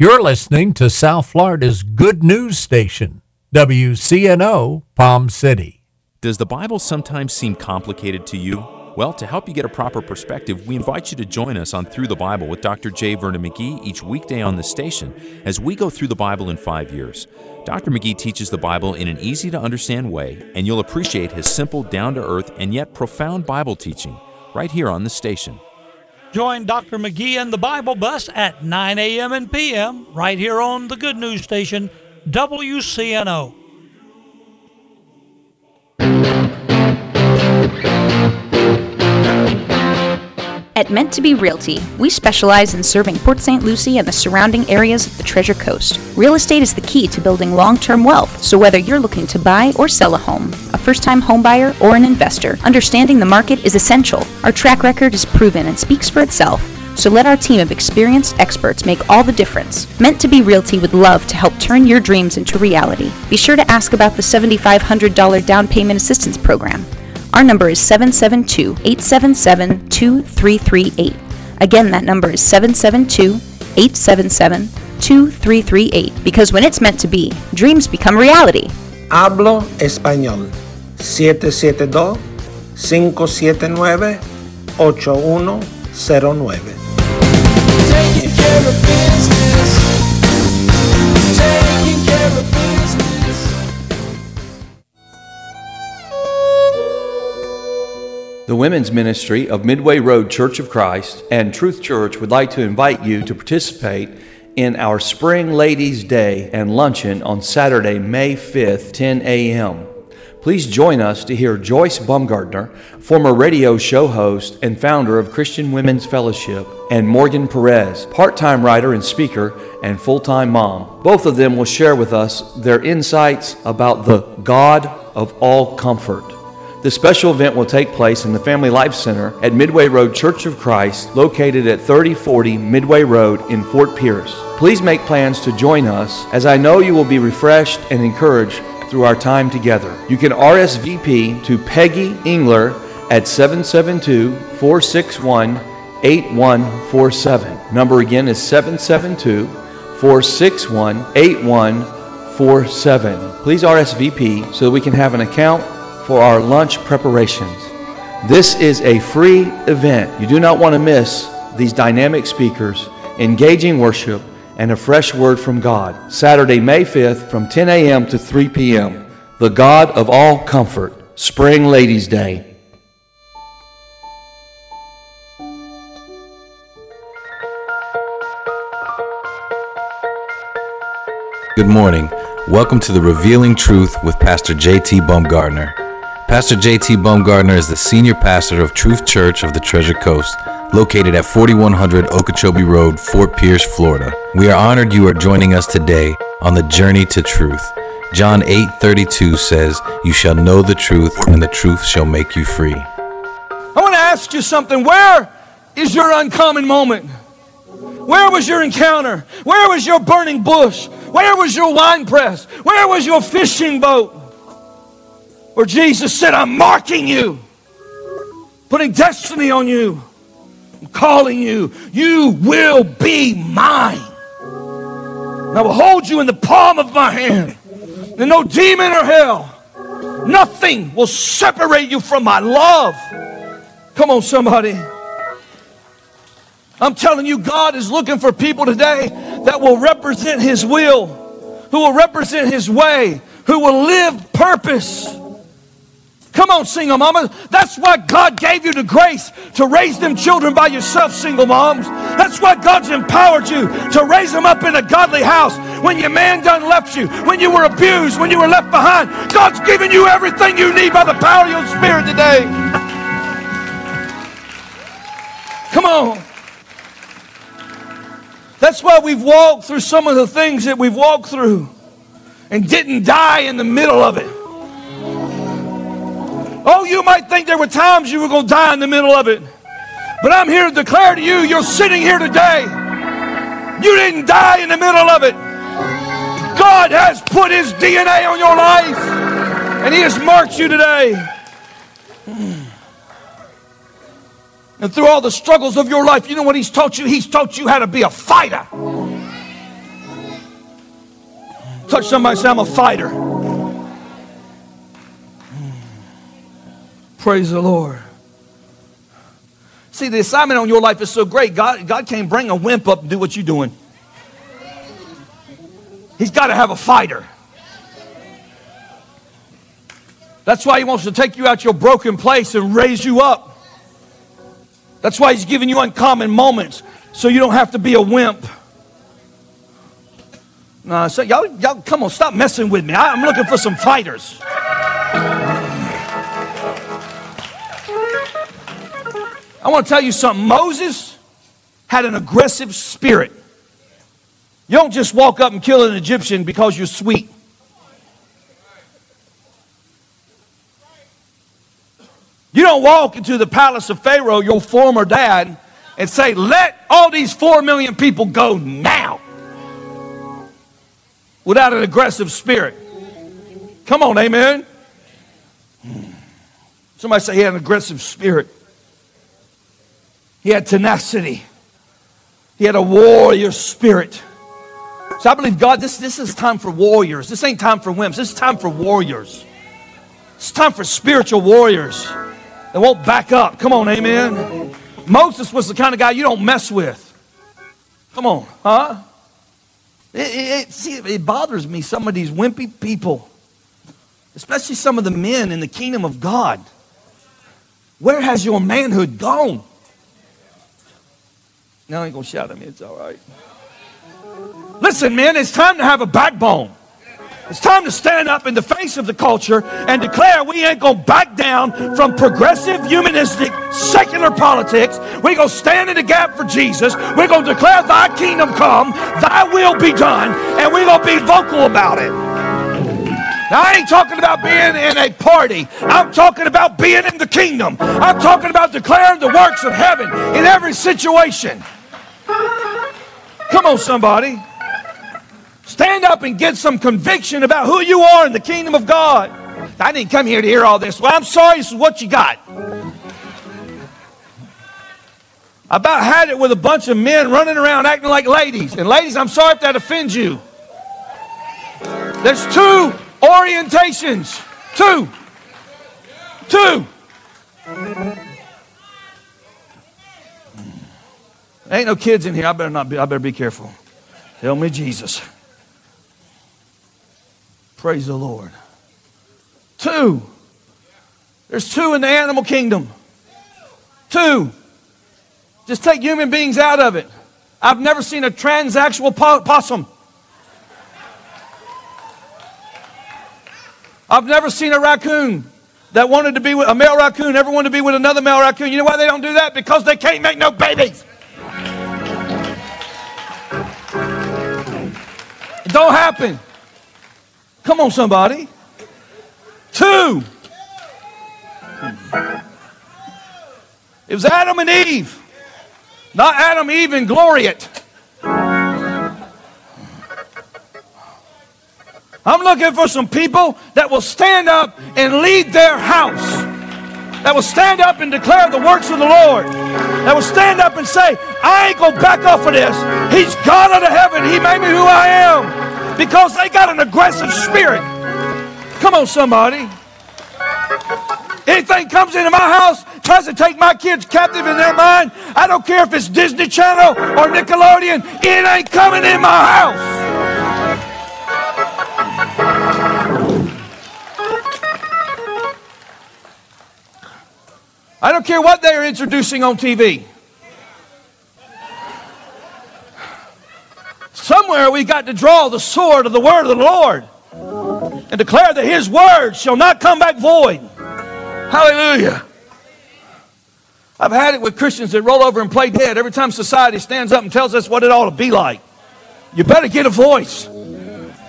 You're listening to South Florida's good news station, WCNO Palm City. Does the Bible sometimes seem complicated to you? Well, to help you get a proper perspective, we invite you to join us on Through the Bible with Dr. J. Vernon McGee each weekday on the station as we go through the Bible in five years. Dr. McGee teaches the Bible in an easy to understand way, and you'll appreciate his simple, down to earth, and yet profound Bible teaching right here on the station. Join Dr. McGee and the Bible Bus at 9 a.m. and p.m. right here on the Good News Station, WCNO. At Meant to Be Realty, we specialize in serving Port St. Lucie and the surrounding areas of the Treasure Coast. Real estate is the key to building long term wealth, so whether you're looking to buy or sell a home, a first time homebuyer, or an investor, understanding the market is essential. Our track record is proven and speaks for itself. So let our team of experienced experts make all the difference. Meant to be Realty would love to help turn your dreams into reality. Be sure to ask about the $7,500 down payment assistance program. Our number is 772 877 2338. Again, that number is 772 877 2338. Because when it's meant to be, dreams become reality. Hablo español. 772-579-8109. Taking care of business. Taking care of business. The women's ministry of Midway Road Church of Christ and Truth Church would like to invite you to participate in our Spring Ladies' Day and luncheon on Saturday, May 5th, 10 a.m. Please join us to hear Joyce Baumgartner, former radio show host and founder of Christian Women's Fellowship, and Morgan Perez, part time writer and speaker and full time mom. Both of them will share with us their insights about the God of all comfort. The special event will take place in the Family Life Center at Midway Road Church of Christ, located at 3040 Midway Road in Fort Pierce. Please make plans to join us, as I know you will be refreshed and encouraged through our time together. You can RSVP to Peggy Engler at 772 461 8147. Number again is 772 461 8147. Please RSVP so that we can have an account for our lunch preparations. This is a free event. You do not want to miss these dynamic speakers, engaging worship, and a fresh word from God. Saturday, May 5th from 10 a.m. to 3 p.m. The God of all comfort, Spring Ladies' Day. Good morning. Welcome to the Revealing Truth with Pastor J.T. Baumgartner. Pastor J.T. Baumgartner is the senior pastor of Truth Church of the Treasure Coast, located at 4100 Okeechobee Road, Fort Pierce, Florida. We are honored you are joining us today on the journey to truth. John 8:32 says, "You shall know the truth, and the truth shall make you free." I want to ask you something. Where is your uncommon moment? Where was your encounter? Where was your burning bush? Where was your wine press? Where was your fishing boat? Where Jesus said, I'm marking you, putting destiny on you, I'm calling you. You will be mine. And I will hold you in the palm of my hand. And no demon or hell, nothing will separate you from my love. Come on, somebody. I'm telling you, God is looking for people today that will represent His will, who will represent His way, who will live purpose. Come on, single mama. That's why God gave you the grace to raise them children by yourself, single moms. That's why God's empowered you to raise them up in a godly house when your man done left you, when you were abused, when you were left behind. God's given you everything you need by the power of your spirit today. Come on. That's why we've walked through some of the things that we've walked through and didn't die in the middle of it. Oh, you might think there were times you were going to die in the middle of it. But I'm here to declare to you, you're sitting here today. You didn't die in the middle of it. God has put His DNA on your life, and He has marked you today. And through all the struggles of your life, you know what He's taught you? He's taught you how to be a fighter. Touch somebody say, I'm a fighter. Praise the Lord. See, the assignment on your life is so great. God, God can't bring a wimp up and do what you're doing. He's got to have a fighter. That's why He wants to take you out your broken place and raise you up. That's why He's giving you uncommon moments so you don't have to be a wimp. Nah, so y'all, y'all, come on, stop messing with me. I, I'm looking for some fighters. I want to tell you something. Moses had an aggressive spirit. You don't just walk up and kill an Egyptian because you're sweet. You don't walk into the palace of Pharaoh, your former dad, and say, Let all these four million people go now without an aggressive spirit. Come on, amen. Hmm. Somebody say he had an aggressive spirit. He had tenacity. He had a warrior spirit. So I believe God, this, this is time for warriors. This ain't time for wimps. This is time for warriors. It's time for spiritual warriors that won't back up. Come on, amen. Moses was the kind of guy you don't mess with. Come on, huh? It, it, it, see, it bothers me, some of these wimpy people, especially some of the men in the kingdom of God. Where has your manhood gone? Now I ain't gonna shout at me, it's all right. Listen, man, it's time to have a backbone. It's time to stand up in the face of the culture and declare we ain't going to back down from progressive, humanistic, secular politics. We're going to stand in the gap for Jesus. We're going to declare thy kingdom come, thy will be done, and we're going to be vocal about it. Now, I ain't talking about being in a party. I'm talking about being in the kingdom. I'm talking about declaring the works of heaven in every situation. Come on, somebody. Stand up and get some conviction about who you are in the kingdom of God. I didn't come here to hear all this. Well, I'm sorry, this is what you got. I about had it with a bunch of men running around acting like ladies. And ladies, I'm sorry if that offends you. There's two orientations. Two. Two. Ain't no kids in here. I better not be, I better be careful. Help me, Jesus. Praise the Lord. Two. There's two in the animal kingdom. Two. Just take human beings out of it. I've never seen a transsexual possum. I've never seen a raccoon that wanted to be with a male raccoon, ever wanted to be with another male raccoon. You know why they don't do that? Because they can't make no babies. Don't happen. Come on, somebody. Two. It was Adam and Eve. Not Adam, Eve, and Gloriet. I'm looking for some people that will stand up and lead their house. That will stand up and declare the works of the Lord. That will stand up and say, I ain't going to back off of this. He's God out of heaven. He made me who I am. Because they got an aggressive spirit. Come on, somebody. Anything comes into my house, tries to take my kids captive in their mind, I don't care if it's Disney Channel or Nickelodeon, it ain't coming in my house. I don't care what they're introducing on TV. Somewhere we got to draw the sword of the word of the Lord and declare that his word shall not come back void. Hallelujah. I've had it with Christians that roll over and play dead every time society stands up and tells us what it ought to be like. You better get a voice.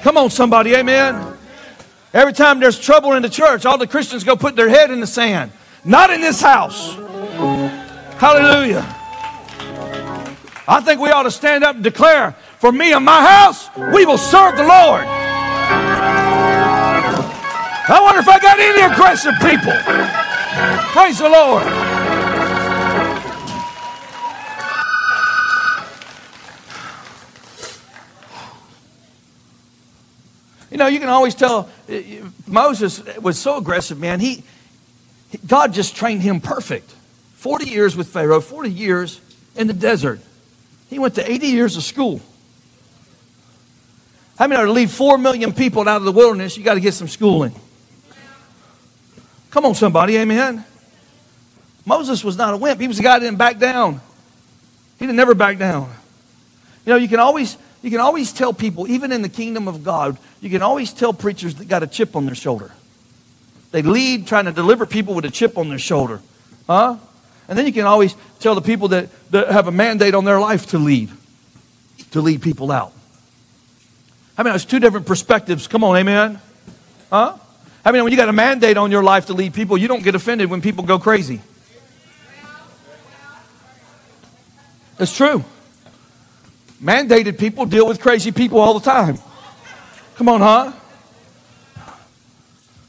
Come on, somebody, amen. Every time there's trouble in the church, all the Christians go put their head in the sand. Not in this house. Hallelujah. I think we ought to stand up and declare, for me and my house, we will serve the Lord. I wonder if I got any aggressive people. Praise the Lord. You know, you can always tell uh, Moses was so aggressive, man. He, God just trained him perfect. 40 years with Pharaoh, 40 years in the desert. He went to 80 years of school. How many are to leave 4 million people out of the wilderness? You got to get some schooling. Come on, somebody, amen. Moses was not a wimp. He was a guy that didn't back down. He didn't never back down. You know, you can always you can always tell people, even in the kingdom of God, you can always tell preachers that got a chip on their shoulder. They lead trying to deliver people with a chip on their shoulder. Huh? And then you can always tell the people that, that have a mandate on their life to lead, to lead people out. I mean, it's two different perspectives. Come on, amen? Huh? I mean, when you got a mandate on your life to lead people, you don't get offended when people go crazy. It's true. Mandated people deal with crazy people all the time. Come on, huh?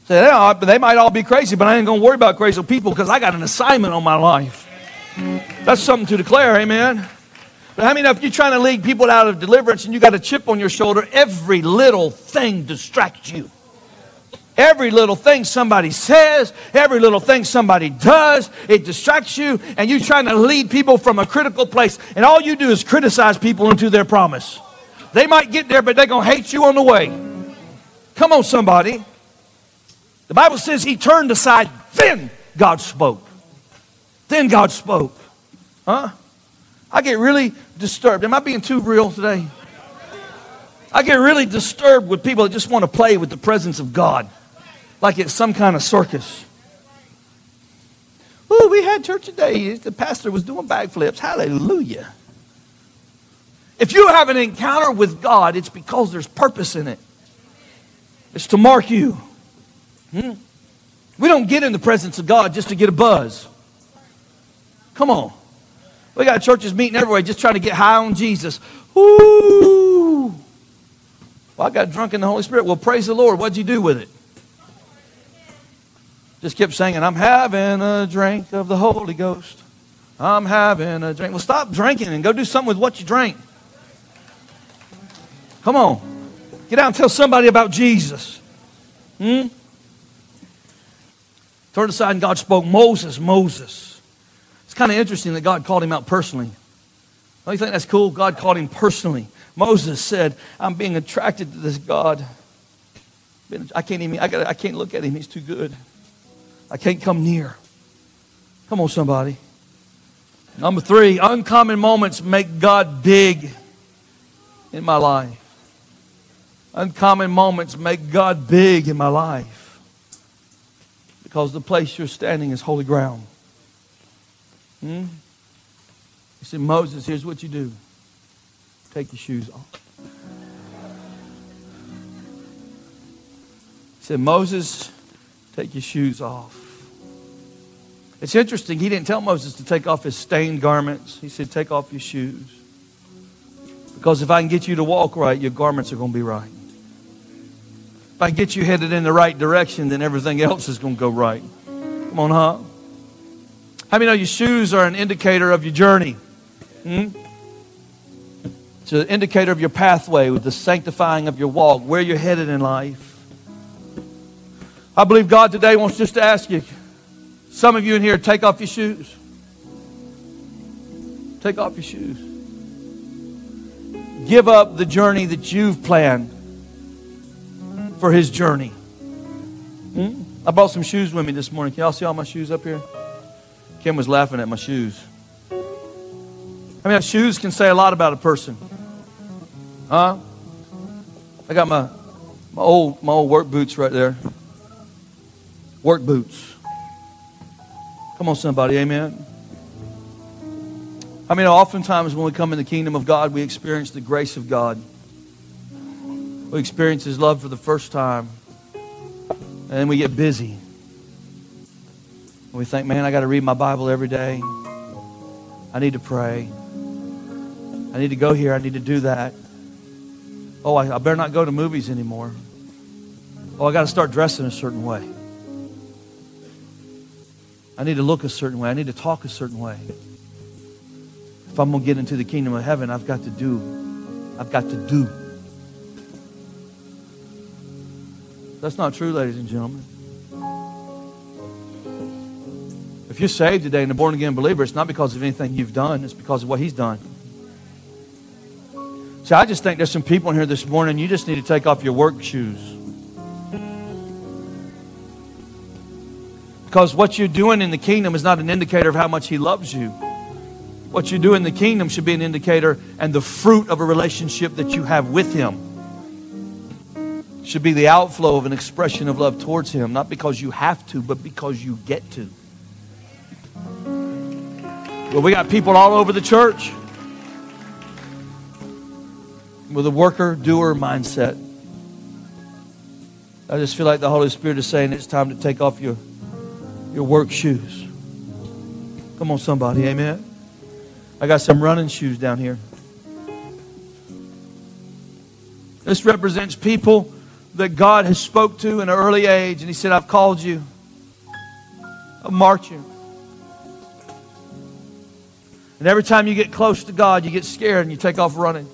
Say, they, they might all be crazy, but I ain't going to worry about crazy people because I got an assignment on my life. That's something to declare, amen. But how many if you're trying to lead people out of deliverance and you got a chip on your shoulder, every little thing distracts you. Every little thing somebody says, every little thing somebody does, it distracts you, and you're trying to lead people from a critical place, and all you do is criticize people into their promise. They might get there, but they're going to hate you on the way. Come on, somebody. The Bible says he turned aside, then God spoke. Then God spoke. Huh? I get really disturbed. Am I being too real today? I get really disturbed with people that just want to play with the presence of God like it's some kind of circus. Oh, we had church today. The pastor was doing backflips. Hallelujah. If you have an encounter with God, it's because there's purpose in it. It's to mark you. Hmm? We don't get in the presence of God just to get a buzz. Come on. We got churches meeting everywhere just trying to get high on Jesus. Ooh. Well, I got drunk in the Holy Spirit. Well, praise the Lord. What'd you do with it? just kept singing, I'm having a drink of the Holy Ghost. I'm having a drink. Well, stop drinking and go do something with what you drink. Come on. Get out and tell somebody about Jesus. Hmm? Turn aside and God spoke, Moses, Moses. It's kind of interesting that God called him out personally. Don't you think that's cool? God called him personally. Moses said, I'm being attracted to this God. I can't even, I, gotta, I can't look at him. He's too good. I can't come near. Come on, somebody. Number three, uncommon moments make God big in my life. Uncommon moments make God big in my life because the place you're standing is holy ground. Hmm? He said, Moses, here's what you do take your shoes off. He said, Moses, take your shoes off. It's interesting, he didn't tell Moses to take off his stained garments. He said, Take off your shoes. Because if I can get you to walk right, your garments are going to be right. If I get you headed in the right direction, then everything else is going to go right. Come on, huh? How many know your shoes are an indicator of your journey? Hmm? It's an indicator of your pathway with the sanctifying of your walk, where you're headed in life. I believe God today wants just to ask you some of you in here, take off your shoes. Take off your shoes. Give up the journey that you've planned for his journey. Hmm? I brought some shoes with me this morning. Can y'all see all my shoes up here? Kim was laughing at my shoes. I mean, shoes can say a lot about a person. Huh? I got my, my old my old work boots right there. Work boots. Come on, somebody, amen. I mean, oftentimes when we come in the kingdom of God, we experience the grace of God. We experience His love for the first time. And then we get busy. And we think, man, I got to read my Bible every day. I need to pray. I need to go here. I need to do that. Oh, I, I better not go to movies anymore. Oh, I got to start dressing a certain way. I need to look a certain way. I need to talk a certain way. If I'm going to get into the kingdom of heaven, I've got to do. I've got to do. That's not true, ladies and gentlemen. If you're saved today and a born again believer, it's not because of anything you've done, it's because of what He's done. See, I just think there's some people in here this morning, you just need to take off your work shoes. Because what you're doing in the kingdom is not an indicator of how much He loves you. What you do in the kingdom should be an indicator and the fruit of a relationship that you have with Him. Should be the outflow of an expression of love towards Him, not because you have to, but because you get to. Well, we got people all over the church with a worker doer mindset. I just feel like the Holy Spirit is saying it's time to take off your, your work shoes. Come on, somebody. Amen. I got some running shoes down here. This represents people that God has spoke to in an early age, and He said, I've called you. I've marked you. And every time you get close to God, you get scared and you take off running.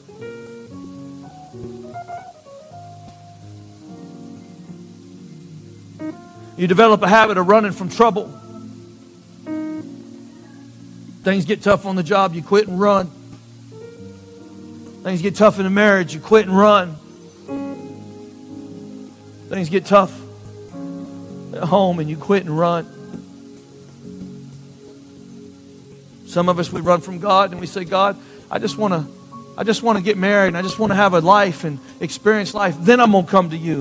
You develop a habit of running from trouble. Things get tough on the job, you quit and run. Things get tough in a marriage, you quit and run. Things get tough at home and you quit and run. Some of us we run from God and we say, God, I just want to I just want to get married and I just want to have a life and experience life. Then I'm going to come to you.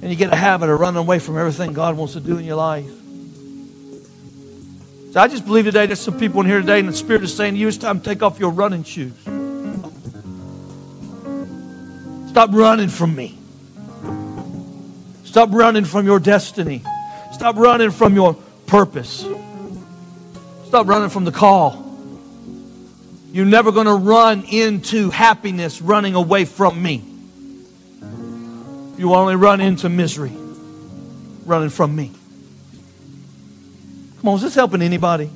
And you get a habit of running away from everything God wants to do in your life. So I just believe today there's some people in here today and the Spirit is saying to you, it's time to take off your running shoes. Stop running from me. Stop running from your destiny. Stop running from your purpose. Stop running from the call. You're never going to run into happiness running away from me. You only run into misery running from me. Come on, is this helping anybody?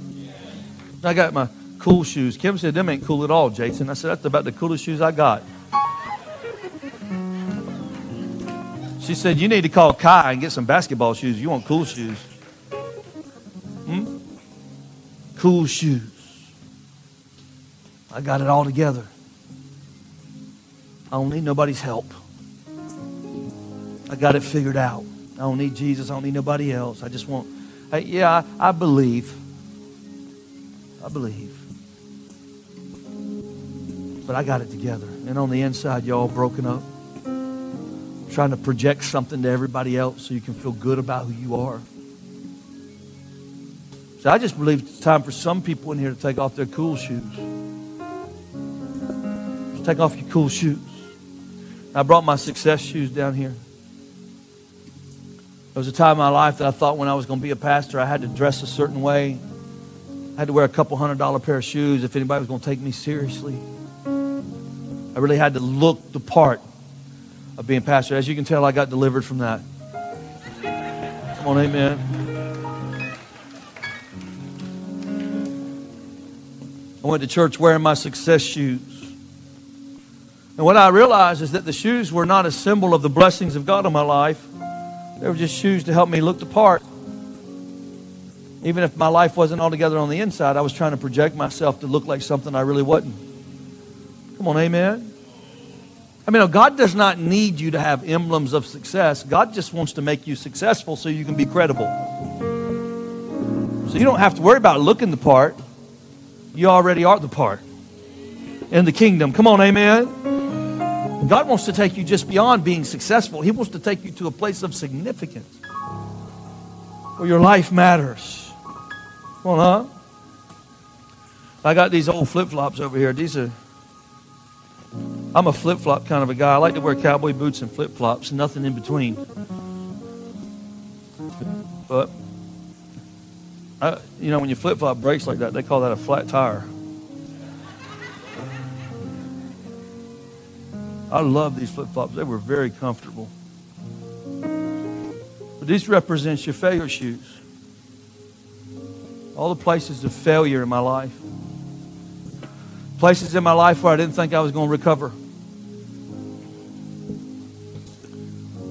I got my cool shoes. Kim said, them ain't cool at all, Jason. I said, that's about the coolest shoes I got. She said, you need to call Kai and get some basketball shoes. You want cool shoes. Cool shoes. I got it all together. I don't need nobody's help. I got it figured out. I don't need Jesus. I don't need nobody else. I just want, I, yeah, I, I believe. I believe. But I got it together. And on the inside, y'all broken up. Trying to project something to everybody else so you can feel good about who you are. So I just believe it's time for some people in here to take off their cool shoes. Just take off your cool shoes. I brought my success shoes down here. There was a time in my life that I thought when I was going to be a pastor, I had to dress a certain way. I had to wear a couple hundred dollar pair of shoes if anybody was going to take me seriously. I really had to look the part of being pastor. As you can tell, I got delivered from that. Come on, amen. I went to church wearing my success shoes. And what I realized is that the shoes were not a symbol of the blessings of God in my life. They were just shoes to help me look the part. Even if my life wasn't altogether on the inside, I was trying to project myself to look like something I really wasn't. Come on, amen. I mean, God does not need you to have emblems of success. God just wants to make you successful so you can be credible. So you don't have to worry about looking the part. You already are the part in the kingdom. Come on, amen. God wants to take you just beyond being successful. He wants to take you to a place of significance where your life matters. Come on, huh? I got these old flip flops over here. These are, I'm a flip flop kind of a guy. I like to wear cowboy boots and flip flops, nothing in between. But, I, you know, when you flip flop breaks like that, they call that a flat tire. I love these flip flops. They were very comfortable. But these represents your failure shoes. All the places of failure in my life. Places in my life where I didn't think I was going to recover.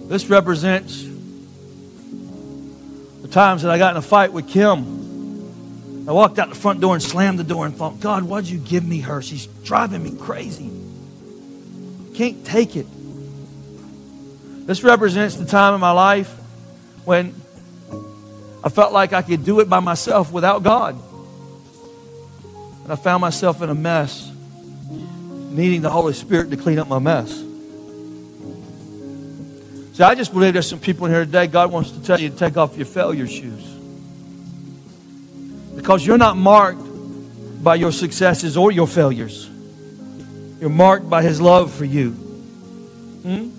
This represents the times that I got in a fight with Kim. I walked out the front door and slammed the door and thought, God, why'd you give me her? She's driving me crazy. Can't take it. This represents the time in my life when I felt like I could do it by myself without God. And I found myself in a mess, needing the Holy Spirit to clean up my mess. See, I just believe there's some people in here today, God wants to tell you to take off your failure shoes. Because you're not marked by your successes or your failures. You're marked by His love for you. Hmm?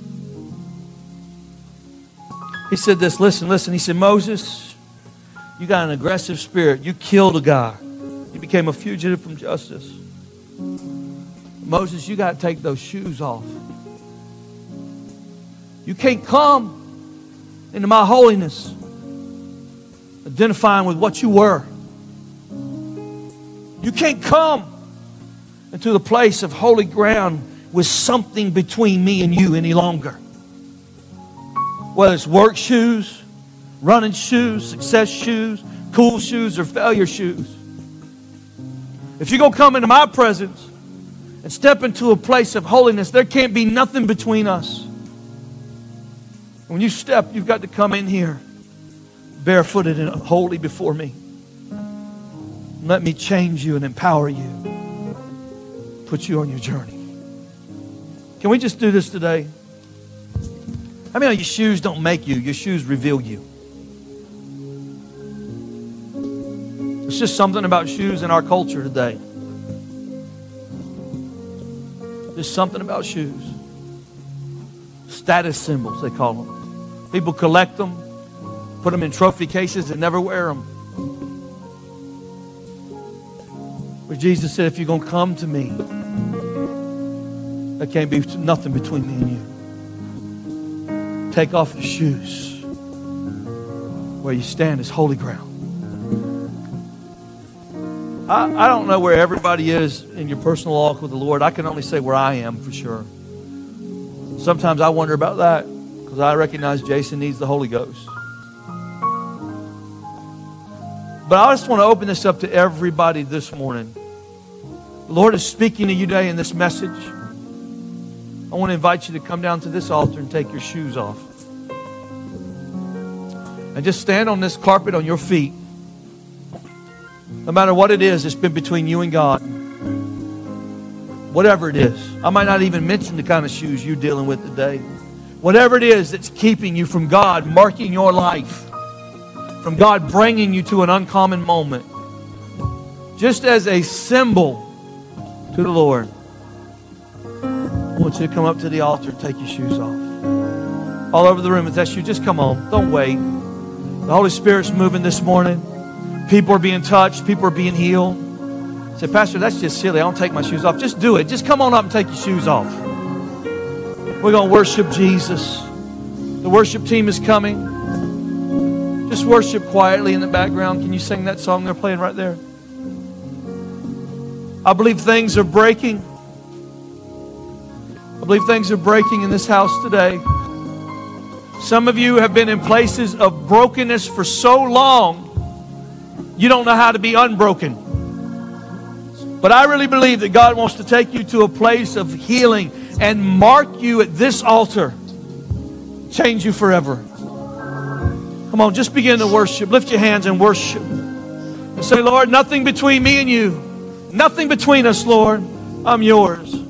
He said this, listen, listen. He said, Moses, you got an aggressive spirit. You killed a guy. You became a fugitive from justice. Moses, you got to take those shoes off. You can't come into my holiness identifying with what you were. You can't come into the place of holy ground with something between me and you any longer. Whether it's work shoes, running shoes, success shoes, cool shoes, or failure shoes. If you're going to come into my presence and step into a place of holiness, there can't be nothing between us. When you step, you've got to come in here barefooted and holy before me. Let me change you and empower you, put you on your journey. Can we just do this today? I mean, your shoes don't make you, your shoes reveal you. It's just something about shoes in our culture today. There's something about shoes. Status symbols, they call them. People collect them, put them in trophy cases, and never wear them. But Jesus said, if you're going to come to me, there can't be nothing between me and you. Take off your shoes. Where you stand is holy ground. I, I don't know where everybody is in your personal walk with the Lord. I can only say where I am for sure. Sometimes I wonder about that because I recognize Jason needs the Holy Ghost. But I just want to open this up to everybody this morning. The Lord is speaking to you today in this message. I want to invite you to come down to this altar and take your shoes off. And just stand on this carpet on your feet. No matter what it is, it's been between you and God. Whatever it is. I might not even mention the kind of shoes you're dealing with today. Whatever it is that's keeping you from God marking your life, from God bringing you to an uncommon moment, just as a symbol to the Lord. I want you to come up to the altar and take your shoes off. All over the room, if that's you, just come on. Don't wait. The Holy Spirit's moving this morning. People are being touched, people are being healed. Say, Pastor, that's just silly. I don't take my shoes off. Just do it. Just come on up and take your shoes off. We're going to worship Jesus. The worship team is coming. Just worship quietly in the background. Can you sing that song they're playing right there? I believe things are breaking. I believe things are breaking in this house today. Some of you have been in places of brokenness for so long, you don't know how to be unbroken. But I really believe that God wants to take you to a place of healing and mark you at this altar, change you forever. Come on, just begin to worship. Lift your hands and worship. And say, Lord, nothing between me and you. Nothing between us, Lord. I'm yours.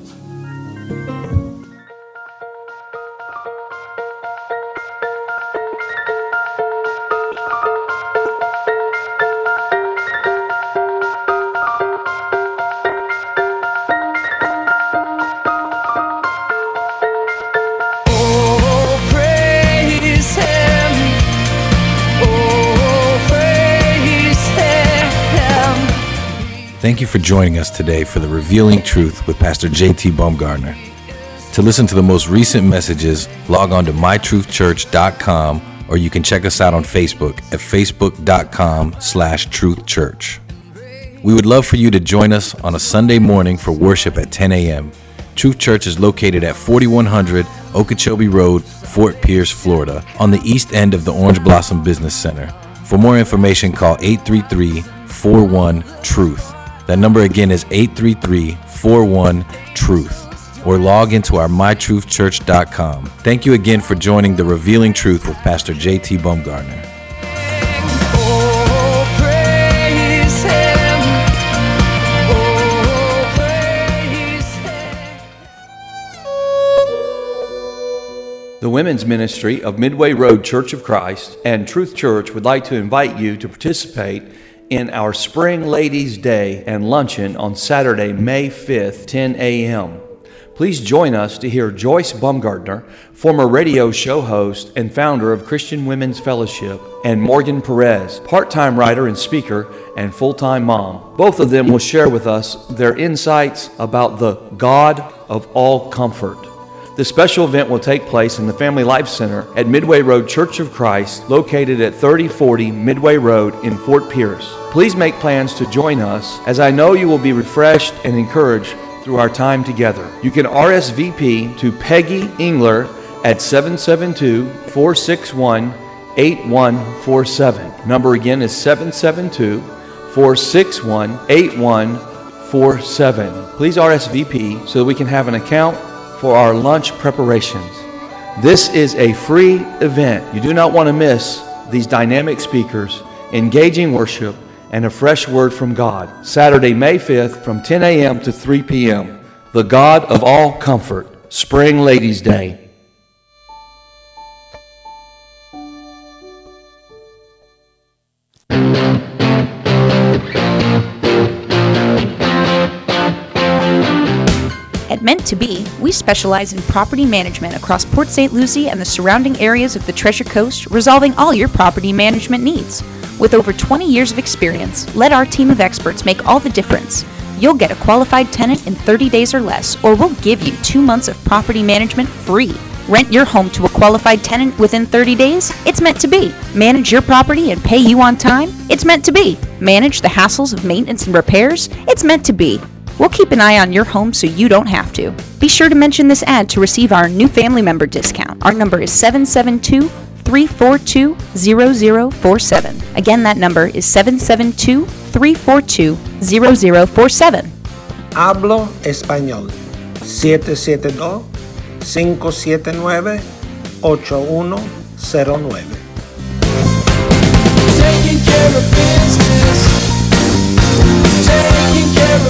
Thank you for joining us today for the Revealing Truth with Pastor JT Baumgartner. To listen to the most recent messages, log on to mytruthchurch.com or you can check us out on Facebook at facebook.com slash truthchurch. We would love for you to join us on a Sunday morning for worship at 10 a.m. Truth Church is located at 4100 Okeechobee Road, Fort Pierce, Florida, on the east end of the Orange Blossom Business Center. For more information, call 833 41 Truth. That number again is 833 41 Truth. Or log into our mytruthchurch.com. Thank you again for joining the Revealing Truth with Pastor J.T. Him. The women's ministry of Midway Road Church of Christ and Truth Church would like to invite you to participate in our Spring Ladies' Day and luncheon on Saturday, May 5th, 10 a.m. Please join us to hear Joyce Baumgartner, former radio show host and founder of Christian Women's Fellowship, and Morgan Perez, part time writer and speaker and full time mom. Both of them will share with us their insights about the God of all comfort. The special event will take place in the Family Life Center at Midway Road Church of Christ, located at 3040 Midway Road in Fort Pierce. Please make plans to join us, as I know you will be refreshed and encouraged through our time together. You can RSVP to Peggy Engler at 772 461 8147. Number again is 772 461 8147. Please RSVP so that we can have an account for our lunch preparations. This is a free event. You do not want to miss these dynamic speakers, engaging worship, and a fresh word from God. Saturday, May 5th from 10 a.m. to 3 p.m. The God of all comfort, Spring Ladies' Day. Meant to Be, we specialize in property management across Port St. Lucie and the surrounding areas of the Treasure Coast, resolving all your property management needs. With over 20 years of experience, let our team of experts make all the difference. You'll get a qualified tenant in 30 days or less, or we'll give you two months of property management free. Rent your home to a qualified tenant within 30 days? It's meant to be. Manage your property and pay you on time? It's meant to be. Manage the hassles of maintenance and repairs? It's meant to be. We'll keep an eye on your home so you don't have to. Be sure to mention this ad to receive our new family member discount. Our number is 772 342 0047. Again, that number is 772 342 0047. Hablo español. 772-579-8109. Taking care of business. Taking care of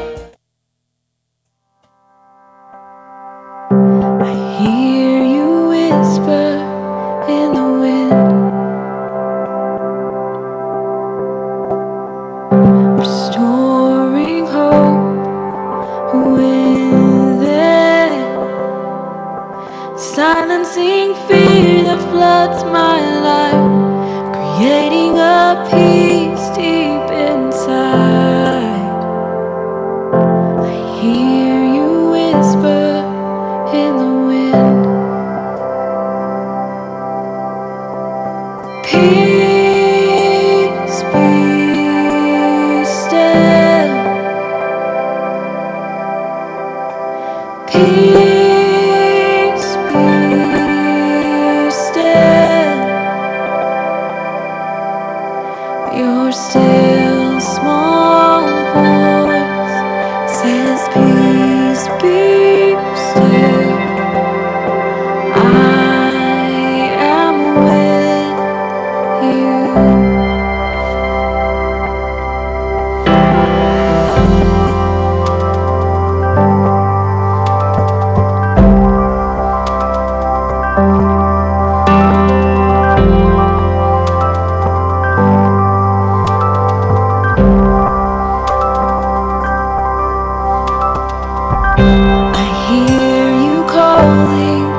here.